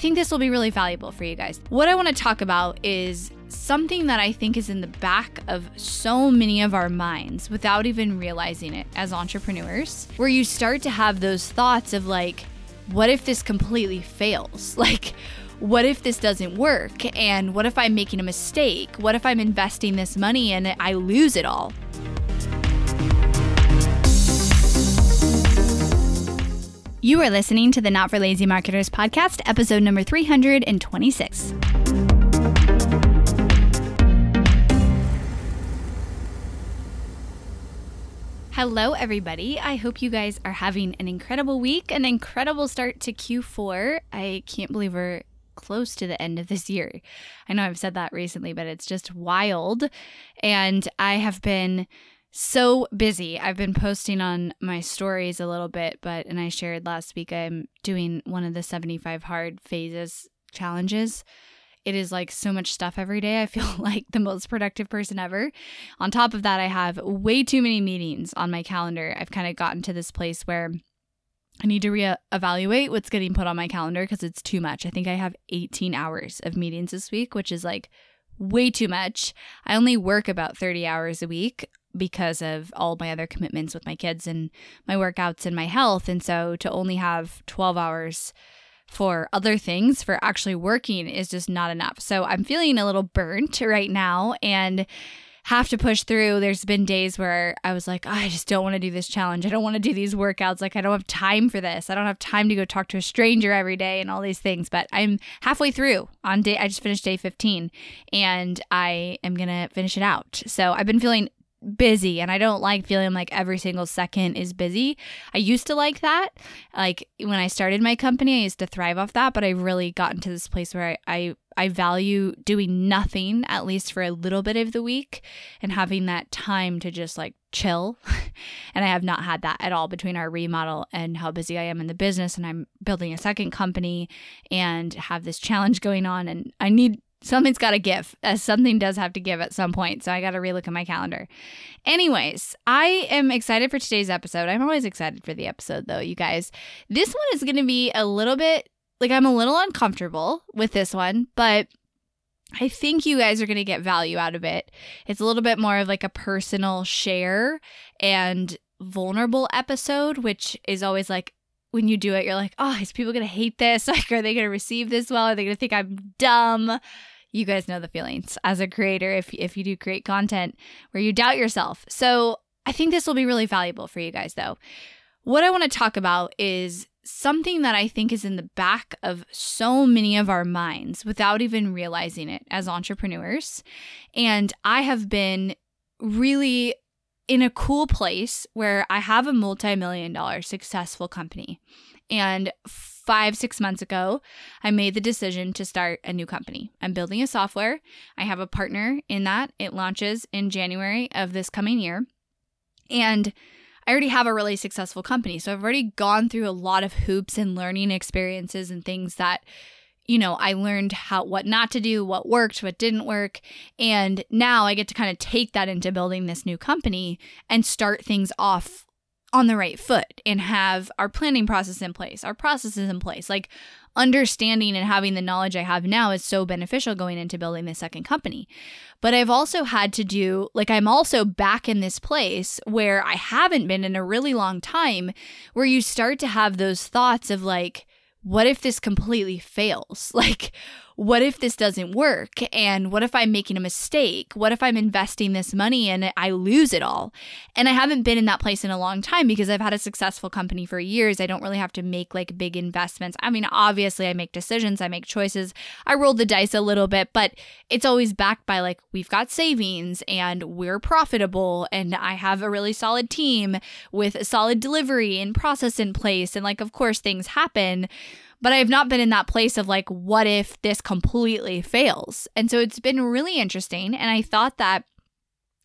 think this will be really valuable for you guys. What I want to talk about is something that I think is in the back of so many of our minds without even realizing it as entrepreneurs, where you start to have those thoughts of like, what if this completely fails? Like, what if this doesn't work? And what if I'm making a mistake? What if I'm investing this money and I lose it all? You are listening to the Not for Lazy Marketers podcast, episode number 326. Hello, everybody. I hope you guys are having an incredible week, an incredible start to Q4. I can't believe we're close to the end of this year. I know I've said that recently, but it's just wild. And I have been so busy. I've been posting on my stories a little bit, but and I shared last week I'm doing one of the 75 hard phases challenges. It is like so much stuff every day. I feel like the most productive person ever. On top of that, I have way too many meetings on my calendar. I've kind of gotten to this place where I need to reevaluate what's getting put on my calendar because it's too much. I think I have 18 hours of meetings this week, which is like way too much. I only work about 30 hours a week because of all my other commitments with my kids and my workouts and my health. And so to only have 12 hours for other things for actually working is just not enough. So I'm feeling a little burnt right now and have to push through. There's been days where I was like, oh, I just don't want to do this challenge. I don't want to do these workouts. Like, I don't have time for this. I don't have time to go talk to a stranger every day and all these things. But I'm halfway through on day, I just finished day 15 and I am going to finish it out. So I've been feeling busy and I don't like feeling like every single second is busy. I used to like that. Like when I started my company, I used to thrive off that, but I've really gotten to this place where I, I I value doing nothing at least for a little bit of the week and having that time to just like chill. and I have not had that at all between our remodel and how busy I am in the business and I'm building a second company and have this challenge going on and I need something's got to give. Uh, something does have to give at some point. So I got to relook at my calendar. Anyways, I am excited for today's episode. I'm always excited for the episode, though, you guys. This one is going to be a little bit like I'm a little uncomfortable with this one, but I think you guys are going to get value out of it. It's a little bit more of like a personal share and vulnerable episode, which is always like when you do it, you're like, oh, is people going to hate this? Like, are they going to receive this well? Are they going to think I'm dumb? You guys know the feelings as a creator if, if you do create content where you doubt yourself. So I think this will be really valuable for you guys, though. What I want to talk about is something that I think is in the back of so many of our minds without even realizing it as entrepreneurs. And I have been really in a cool place where I have a multi million dollar successful company. And five, six months ago, I made the decision to start a new company. I'm building a software. I have a partner in that. It launches in January of this coming year. And I already have a really successful company. So I've already gone through a lot of hoops and learning experiences and things that you know, I learned how what not to do, what worked, what didn't work, and now I get to kind of take that into building this new company and start things off on the right foot and have our planning process in place, our processes in place. Like understanding and having the knowledge I have now is so beneficial going into building this second company. But I've also had to do, like, I'm also back in this place where I haven't been in a really long time, where you start to have those thoughts of like, what if this completely fails? Like, what if this doesn't work? And what if I'm making a mistake? What if I'm investing this money and I lose it all? And I haven't been in that place in a long time because I've had a successful company for years. I don't really have to make like big investments. I mean, obviously, I make decisions, I make choices, I roll the dice a little bit, but it's always backed by like, we've got savings and we're profitable and I have a really solid team with solid delivery and process in place. And like, of course, things happen but I have not been in that place of like, what if this completely fails? And so it's been really interesting. And I thought that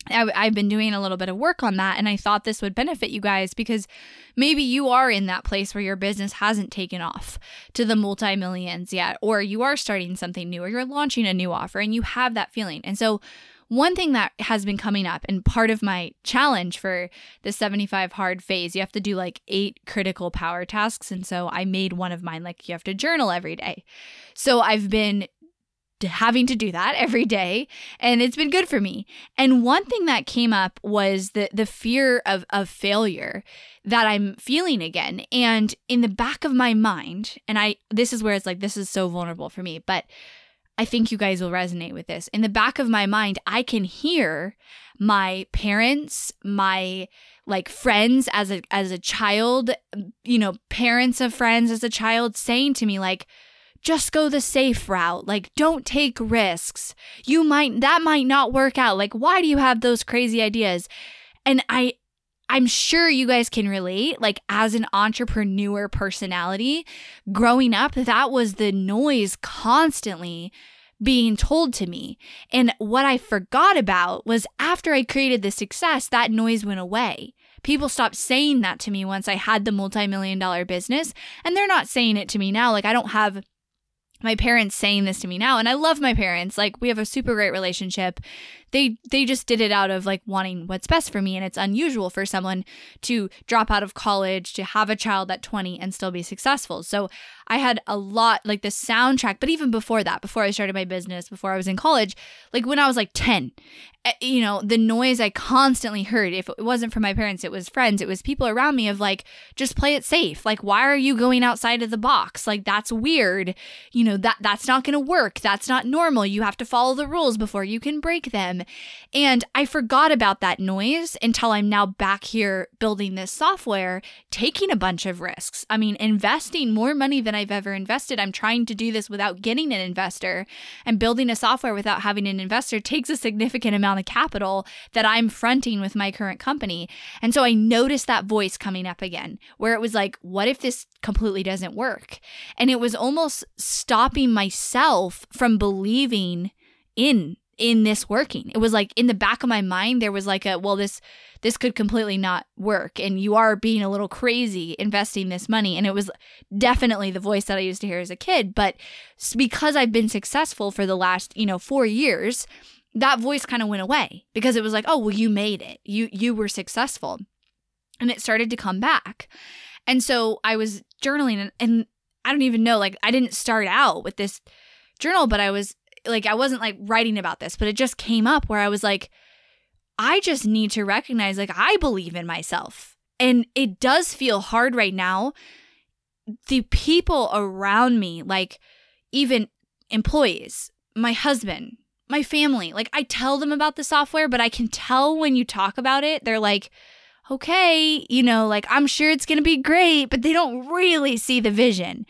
I, have been doing a little bit of work on that, and I thought this would benefit you guys because maybe you are in that place where your business hasn't taken off to the multi millions yet, or you are starting something new, or you're launching a new offer and you have that feeling. And so, one thing that has been coming up and part of my challenge for the 75 hard phase, you have to do like eight critical power tasks. And so I made one of mine like you have to journal every day. So I've been having to do that every day and it's been good for me. And one thing that came up was the the fear of of failure that I'm feeling again. And in the back of my mind, and I this is where it's like this is so vulnerable for me, but I think you guys will resonate with this. In the back of my mind, I can hear my parents, my like friends as a as a child, you know, parents of friends as a child saying to me like just go the safe route. Like don't take risks. You might that might not work out. Like why do you have those crazy ideas? And I I'm sure you guys can relate. Like, as an entrepreneur personality, growing up, that was the noise constantly being told to me. And what I forgot about was after I created the success, that noise went away. People stopped saying that to me once I had the multi million dollar business. And they're not saying it to me now. Like, I don't have my parents saying this to me now and I love my parents like we have a super great relationship they they just did it out of like wanting what's best for me and it's unusual for someone to drop out of college to have a child at 20 and still be successful. So i had a lot like the soundtrack but even before that before i started my business before i was in college like when i was like 10 eh, you know the noise i constantly heard if it wasn't from my parents it was friends it was people around me of like just play it safe. Like why are you going outside of the box? Like that's weird. You know that that's not going to work. That's not normal. You have to follow the rules before you can break and I forgot about that noise until I'm now back here building this software, taking a bunch of risks. I mean, investing more money than I've ever invested. I'm trying to do this without getting an investor, and building a software without having an investor takes a significant amount of capital that I'm fronting with my current company. And so I noticed that voice coming up again, where it was like, what if this completely doesn't work? And it was almost stopping myself from believing in in this working. It was like in the back of my mind there was like a well this this could completely not work and you are being a little crazy investing this money and it was definitely the voice that I used to hear as a kid, but because I've been successful for the last, you know, 4 years, that voice kind of went away because it was like, "Oh, well you made it. You you were successful." And it started to come back. And so I was journaling and, and I don't even know like I didn't start out with this journal, but I was like I wasn't like writing about this, but it just came up where I was like, I just need to recognize like I believe in myself. And it does feel hard right now. The people around me, like even employees, my husband, my family, like I tell them about the software, but I can tell when you talk about it, they're like, okay, you know, like I'm sure it's going to be great, but they don't really see the vision.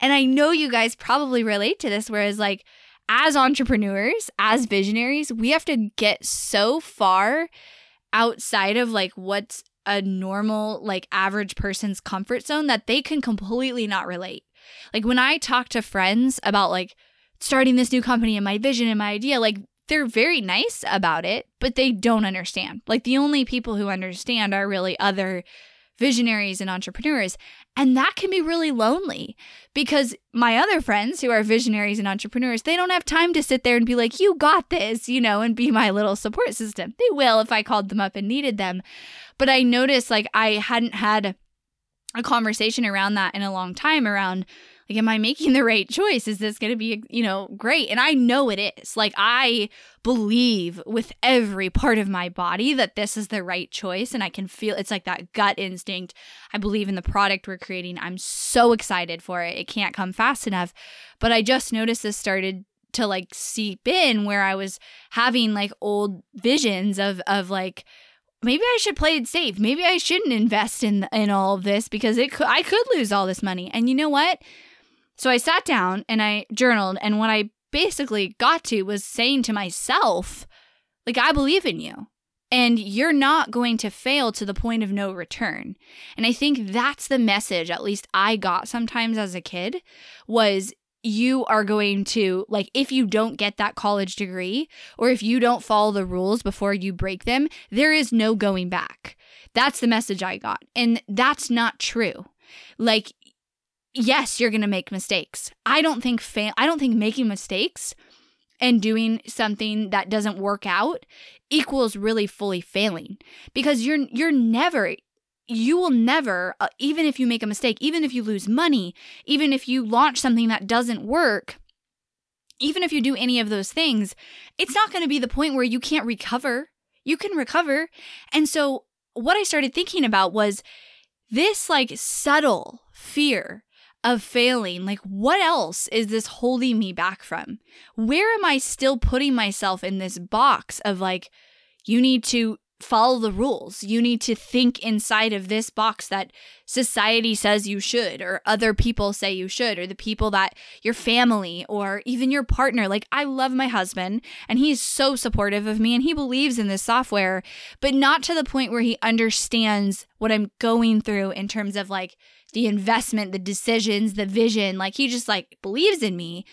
And I know you guys probably relate to this, whereas like as entrepreneurs, as visionaries, we have to get so far outside of like what's a normal, like average person's comfort zone that they can completely not relate. Like when I talk to friends about like starting this new company and my vision and my idea, like they're very nice about it, but they don't understand. Like the only people who understand are really other visionaries and entrepreneurs. And that can be really lonely because my other friends who are visionaries and entrepreneurs, they don't have time to sit there and be like, you got this, you know, and be my little support system. They will if I called them up and needed them. But I noticed like I hadn't had a conversation around that in a long time around like, am I making the right choice? Is this going to be, you know, great? And I know it is. Like, I believe with every part of my body that this is the right choice. And I can feel it's like that gut instinct. I believe in the product we're creating. I'm so excited for it. It can't come fast enough. But I just noticed this started to like seep in where I was having like old visions of, of like, maybe I should play it safe. Maybe I shouldn't invest in in all of this because it could, I could lose all this money. And you know what? So I sat down and I journaled, and what I basically got to was saying to myself, like, I believe in you. And you're not going to fail to the point of no return. And I think that's the message, at least I got sometimes as a kid, was you are going to like if you don't get that college degree or if you don't follow the rules before you break them there is no going back that's the message i got and that's not true like yes, you're going to make mistakes. I don't think fa- I don't think making mistakes and doing something that doesn't work out equals really fully failing because you're you're never you will never uh, even if you make a mistake even if you lose money even if you launch something that doesn't work even if you do any of those things it's not going to be the point where you can't recover you can recover and so what i started thinking about was this like subtle fear of failing, like what else is this holding me back from? Where am I still putting myself in this box of like, you need to follow the rules. You need to think inside of this box that society says you should, or other people say you should, or the people that your family or even your partner. Like, I love my husband and he's so supportive of me and he believes in this software, but not to the point where he understands what I'm going through in terms of like the investment, the decisions, the vision. Like, he just like believes in me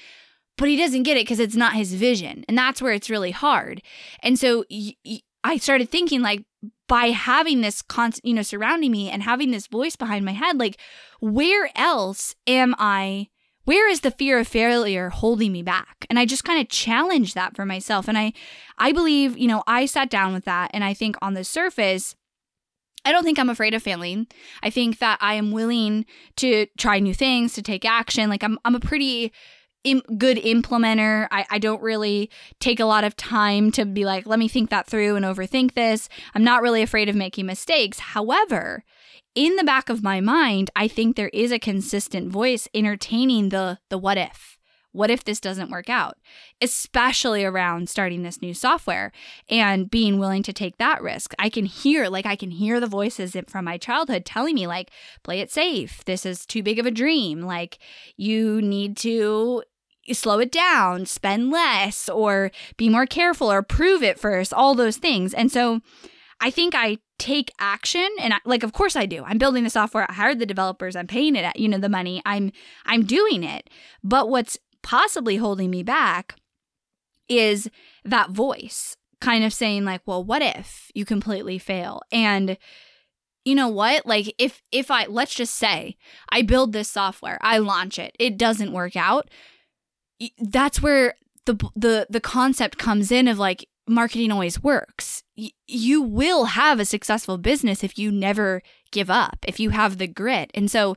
but he doesn't get it because it's not his vision. And that's where it's really hard. And so y- y- I started thinking like by having this constant, you know, surrounding me and having this voice behind my head, like where else am I? Where is the fear of failure holding me back? And I just kind of challenged that for myself. And I, I believe, you know, I sat down with that, and I think on the surface, I don't think I'm afraid of failing. I think that I am willing to try new things, to take action. Like I'm, I'm a pretty Im- good implementer. I, I don't really take a lot of time to be like, let me think that through and overthink this. I'm not really afraid of making mistakes. However, in the back of my mind, I think there is a consistent voice entertaining the the what if. What if this doesn't work out? Especially around starting this new software and being willing to take that risk. I can hear, like, I can hear the voices from my childhood telling me, like, play it safe. This is too big of a dream. Like, you need to slow it down, spend less, or be more careful, or prove it first, all those things. And so I think I take action and I, like of course I do. I'm building the software, I hired the developers, I'm paying it, you know, the money. I'm I'm doing it. But what's possibly holding me back is that voice kind of saying like, "Well, what if you completely fail?" And you know what? Like if if I let's just say I build this software, I launch it, it doesn't work out that's where the the the concept comes in of like marketing always works. Y- you will have a successful business if you never give up, if you have the grit. And so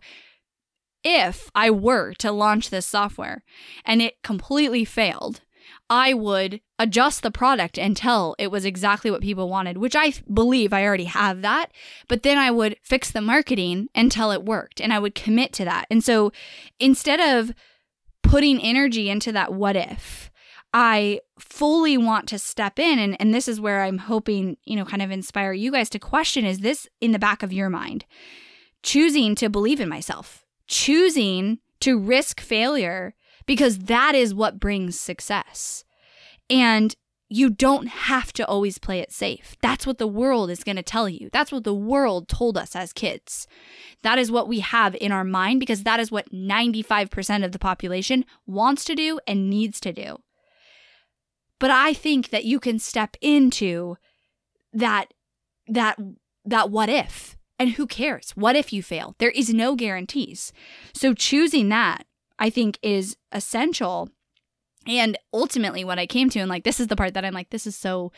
if I were to launch this software and it completely failed, I would adjust the product until it was exactly what people wanted, which I believe I already have that. But then I would fix the marketing until it worked and I would commit to that. And so instead of putting energy into that what if. I fully want to step in and, and this is where I'm hoping, you know, kind of inspire you guys to question is this in the back of your mind? Choosing to believe in myself, choosing to risk failure because that is what brings success. And you don't have to always play it safe. That's what the world is going to tell you. That's what the world told us as kids. That is what we have in our mind because that is what 95% of the population wants to do and needs to do. But I think that you can step into that that that what if and who cares? What if you fail? There is no guarantees. So choosing that I think is essential and ultimately, what I came to, and like, this is the part that I'm like, this is so,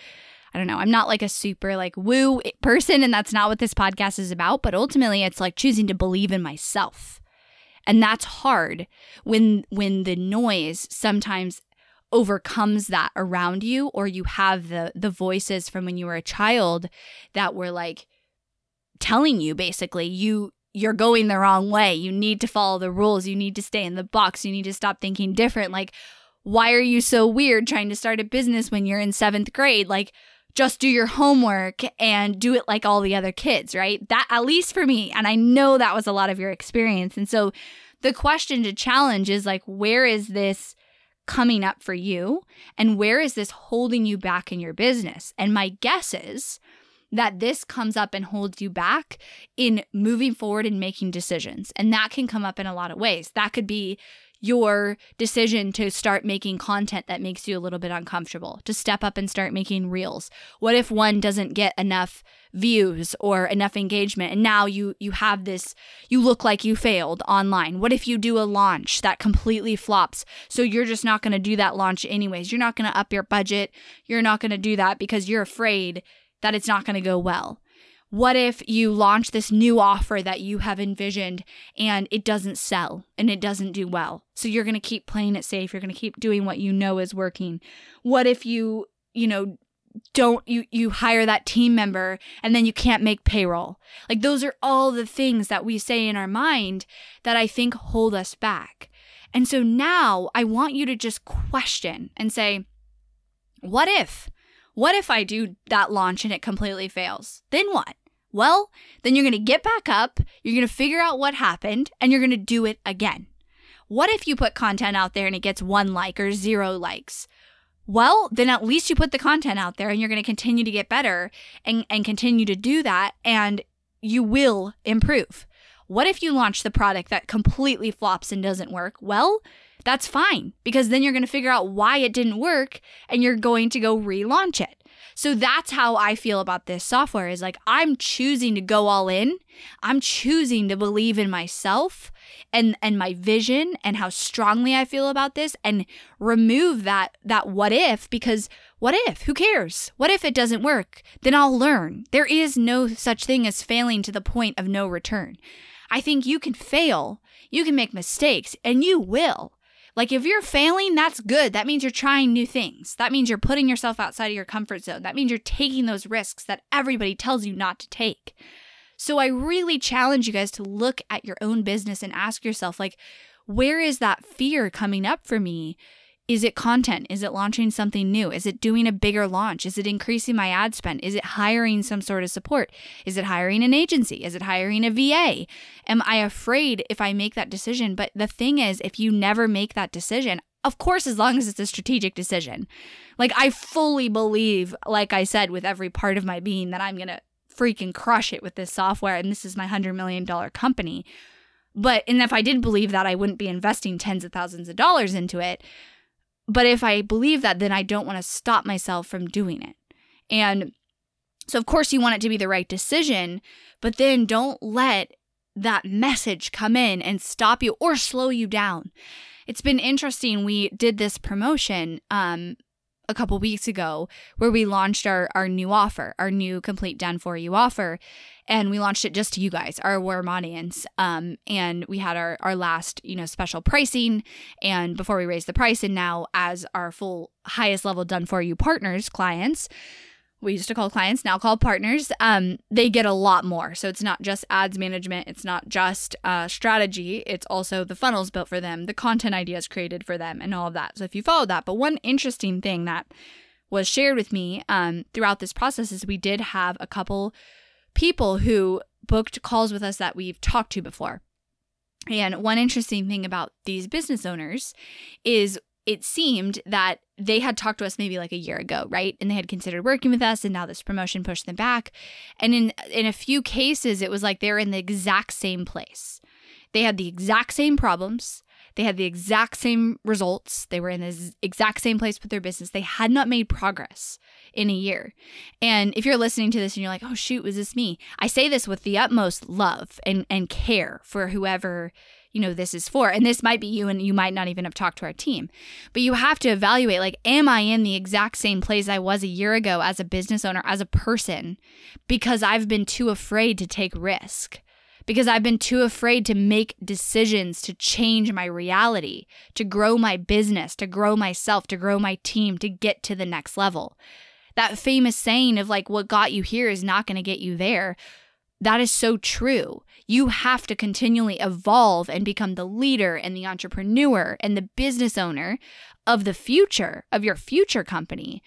I don't know, I'm not like a super like woo person, and that's not what this podcast is about. But ultimately, it's like choosing to believe in myself. And that's hard when when the noise sometimes overcomes that around you or you have the the voices from when you were a child that were like telling you basically you you're going the wrong way you need to follow the rules you need to stay in the box you need to stop thinking different like why are you so weird trying to start a business when you're in seventh grade? Like, just do your homework and do it like all the other kids, right? That, at least for me, and I know that was a lot of your experience. And so the question to challenge is like, where is this coming up for you? And where is this holding you back in your business? And my guess is, that this comes up and holds you back in moving forward and making decisions. And that can come up in a lot of ways. That could be your decision to start making content that makes you a little bit uncomfortable, to step up and start making reels? What if one doesn't get enough views or enough engagement and now you you have this you look like you failed online? What if you do a launch that completely flops? So you're just not going to do that launch anyways. You're not going to up your budget. You're not going to do that because you're afraid that it's not going to go well. What if you launch this new offer that you have envisioned and it doesn't sell and it doesn't do well? So you're going to keep playing it safe. You're going to keep doing what you know is working. What if you, you know, don't you you hire that team member and then you can't make payroll. Like those are all the things that we say in our mind that I think hold us back. And so now I want you to just question and say, what if? What if I do that launch and it completely fails? Then what? Well, then you're going to get back up, you're going to figure out what happened, and you're going to do it again. What if you put content out there and it gets one like or zero likes? Well, then at least you put the content out there and you're going to continue to get better and, and continue to do that, and you will improve. What if you launch the product that completely flops and doesn't work? Well, that's fine because then you're going to figure out why it didn't work and you're going to go relaunch it. So that's how I feel about this software is like I'm choosing to go all in. I'm choosing to believe in myself and and my vision and how strongly I feel about this and remove that that what if because what if? Who cares? What if it doesn't work? Then I'll learn. There is no such thing as failing to the point of no return. I think you can fail, you can make mistakes, and you will. Like if you're failing, that's good. That means you're trying new things. That means you're putting yourself outside of your comfort zone. That means you're taking those risks that everybody tells you not to take. So I really challenge you guys to look at your own business and ask yourself like where is that fear coming up for me? Is it content? Is it launching something new? Is it doing a bigger launch? Is it increasing my ad spend? Is it hiring some sort of support? Is it hiring an agency? Is it hiring a VA? Am I afraid if I make that decision? But the thing is, if you never make that decision, of course, as long as it's a strategic decision, like I fully believe, like I said, with every part of my being, that I'm going to freaking crush it with this software and this is my $100 million company. But, and if I did believe that, I wouldn't be investing tens of thousands of dollars into it. But if I believe that, then I don't want to stop myself from doing it. And so, of course, you want it to be the right decision, but then don't let that message come in and stop you or slow you down. It's been interesting. We did this promotion um, a couple weeks ago where we launched our, our new offer, our new complete done for you offer. And we launched it just to you guys, our warm audience. Um, and we had our, our last, you know, special pricing and before we raised the price. And now as our full highest level done for you partners, clients, we used to call clients, now called partners, um, they get a lot more. So it's not just ads management, it's not just uh, strategy, it's also the funnels built for them, the content ideas created for them, and all of that. So if you follow that, but one interesting thing that was shared with me um, throughout this process is we did have a couple people who booked calls with us that we've talked to before. And one interesting thing about these business owners is it seemed that they had talked to us maybe like a year ago, right? And they had considered working with us and now this promotion pushed them back. And in in a few cases it was like they're in the exact same place. They had the exact same problems. They had the exact same results. They were in the exact same place with their business. They had not made progress in a year. And if you're listening to this and you're like, oh, shoot, was this me? I say this with the utmost love and, and care for whoever you know this is for and this might be you and you might not even have talked to our team but you have to evaluate like am i in the exact same place i was a year ago as a business owner as a person because i've been too afraid to take risk because I've been too afraid to make decisions to change my reality, to grow my business, to grow myself, to grow my team, to get to the next level. That famous saying of like, what got you here is not going to get you there. That is so true. You have to continually evolve and become the leader and the entrepreneur and the business owner of the future, of your future company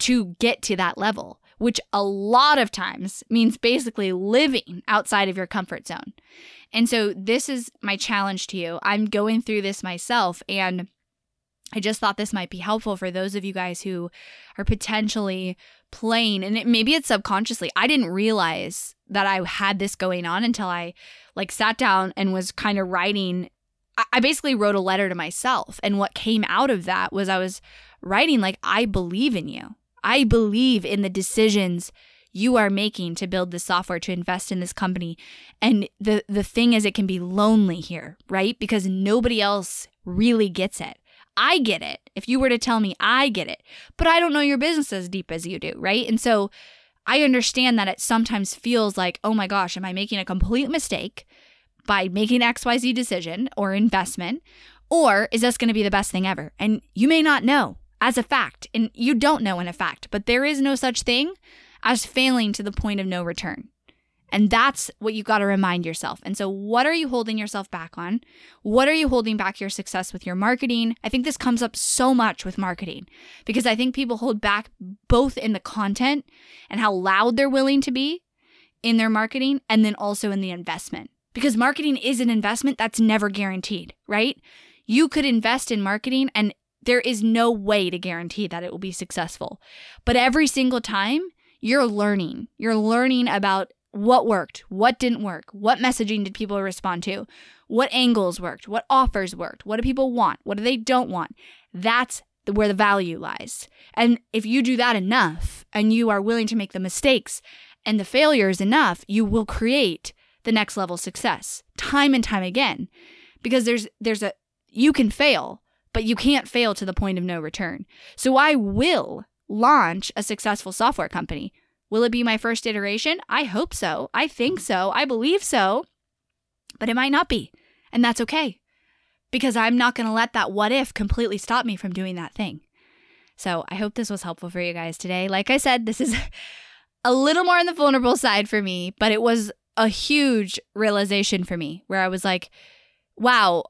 to get to that level, which a lot of times means basically living outside of your comfort zone. And so, this is my challenge to you. I'm going through this myself and I just thought this might be helpful for those of you guys who are potentially playing and it, maybe it's subconsciously. I didn't realize that I had this going on until I like sat down and was kind of writing I basically wrote a letter to myself. And what came out of that was I was writing, like, I believe in you. I believe in the decisions you are making to build this software to invest in this company and the the thing is it can be lonely here right because nobody else really gets it i get it if you were to tell me i get it but i don't know your business as deep as you do right and so i understand that it sometimes feels like oh my gosh am i making a complete mistake by making xyz decision or investment or is this going to be the best thing ever and you may not know as a fact. And you don't know in a fact, but there is no such thing as failing to the point of no return. And that's what you got to remind yourself. And so, what are you holding yourself back on? What are you holding back your success with your marketing? I think this comes up so much with marketing because I think people hold back both in the content and how loud they're willing to be in their marketing and then also in the investment. Because marketing is an investment that's never guaranteed, right? You could invest in marketing and there is no way to guarantee that it will be successful. But every single time, you're learning. You're learning about what worked, what didn't work, what messaging did people respond to, what angles worked, what offers worked, what do people want, what do they don't want. That's where the value lies. And if you do that enough and you are willing to make the mistakes and the failures enough, you will create the next level success time and time again. Because there's there's a you can fail, but you can't fail to the point of no return. So I will launch a successful software company. Will it be my first iteration? I hope so. I think so. I believe so. But it might not be. And that's okay because I'm not going to let that what if completely stop me from doing that thing. So I hope this was helpful for you guys today. Like I said, this is a little more on the vulnerable side for me, but it was a huge realization for me where I was like, wow,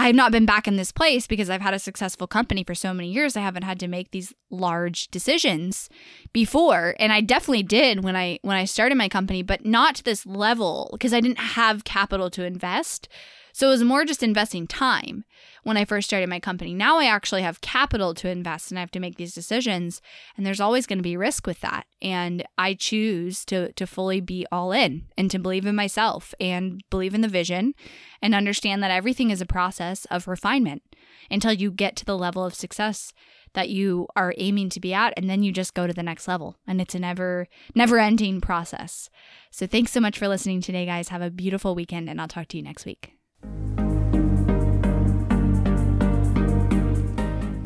I've not been back in this place because I've had a successful company for so many years. I haven't had to make these large decisions before, and I definitely did when I when I started my company, but not to this level because I didn't have capital to invest. So it was more just investing time when I first started my company. Now I actually have capital to invest and I have to make these decisions and there's always going to be risk with that. And I choose to to fully be all in and to believe in myself and believe in the vision and understand that everything is a process of refinement until you get to the level of success that you are aiming to be at and then you just go to the next level and it's a never never ending process. So thanks so much for listening today guys. Have a beautiful weekend and I'll talk to you next week.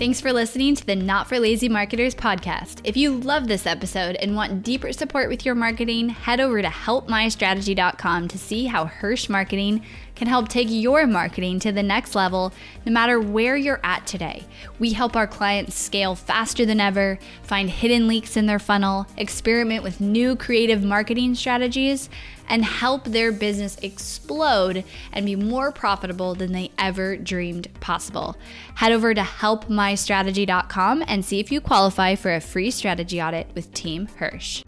Thanks for listening to the Not for Lazy Marketers podcast. If you love this episode and want deeper support with your marketing, head over to helpmystrategy.com to see how Hirsch Marketing can help take your marketing to the next level no matter where you're at today. We help our clients scale faster than ever, find hidden leaks in their funnel, experiment with new creative marketing strategies, and help their business explode and be more profitable than they ever dreamed possible. Head over to helpmystrategy.com and see if you qualify for a free strategy audit with Team Hirsch.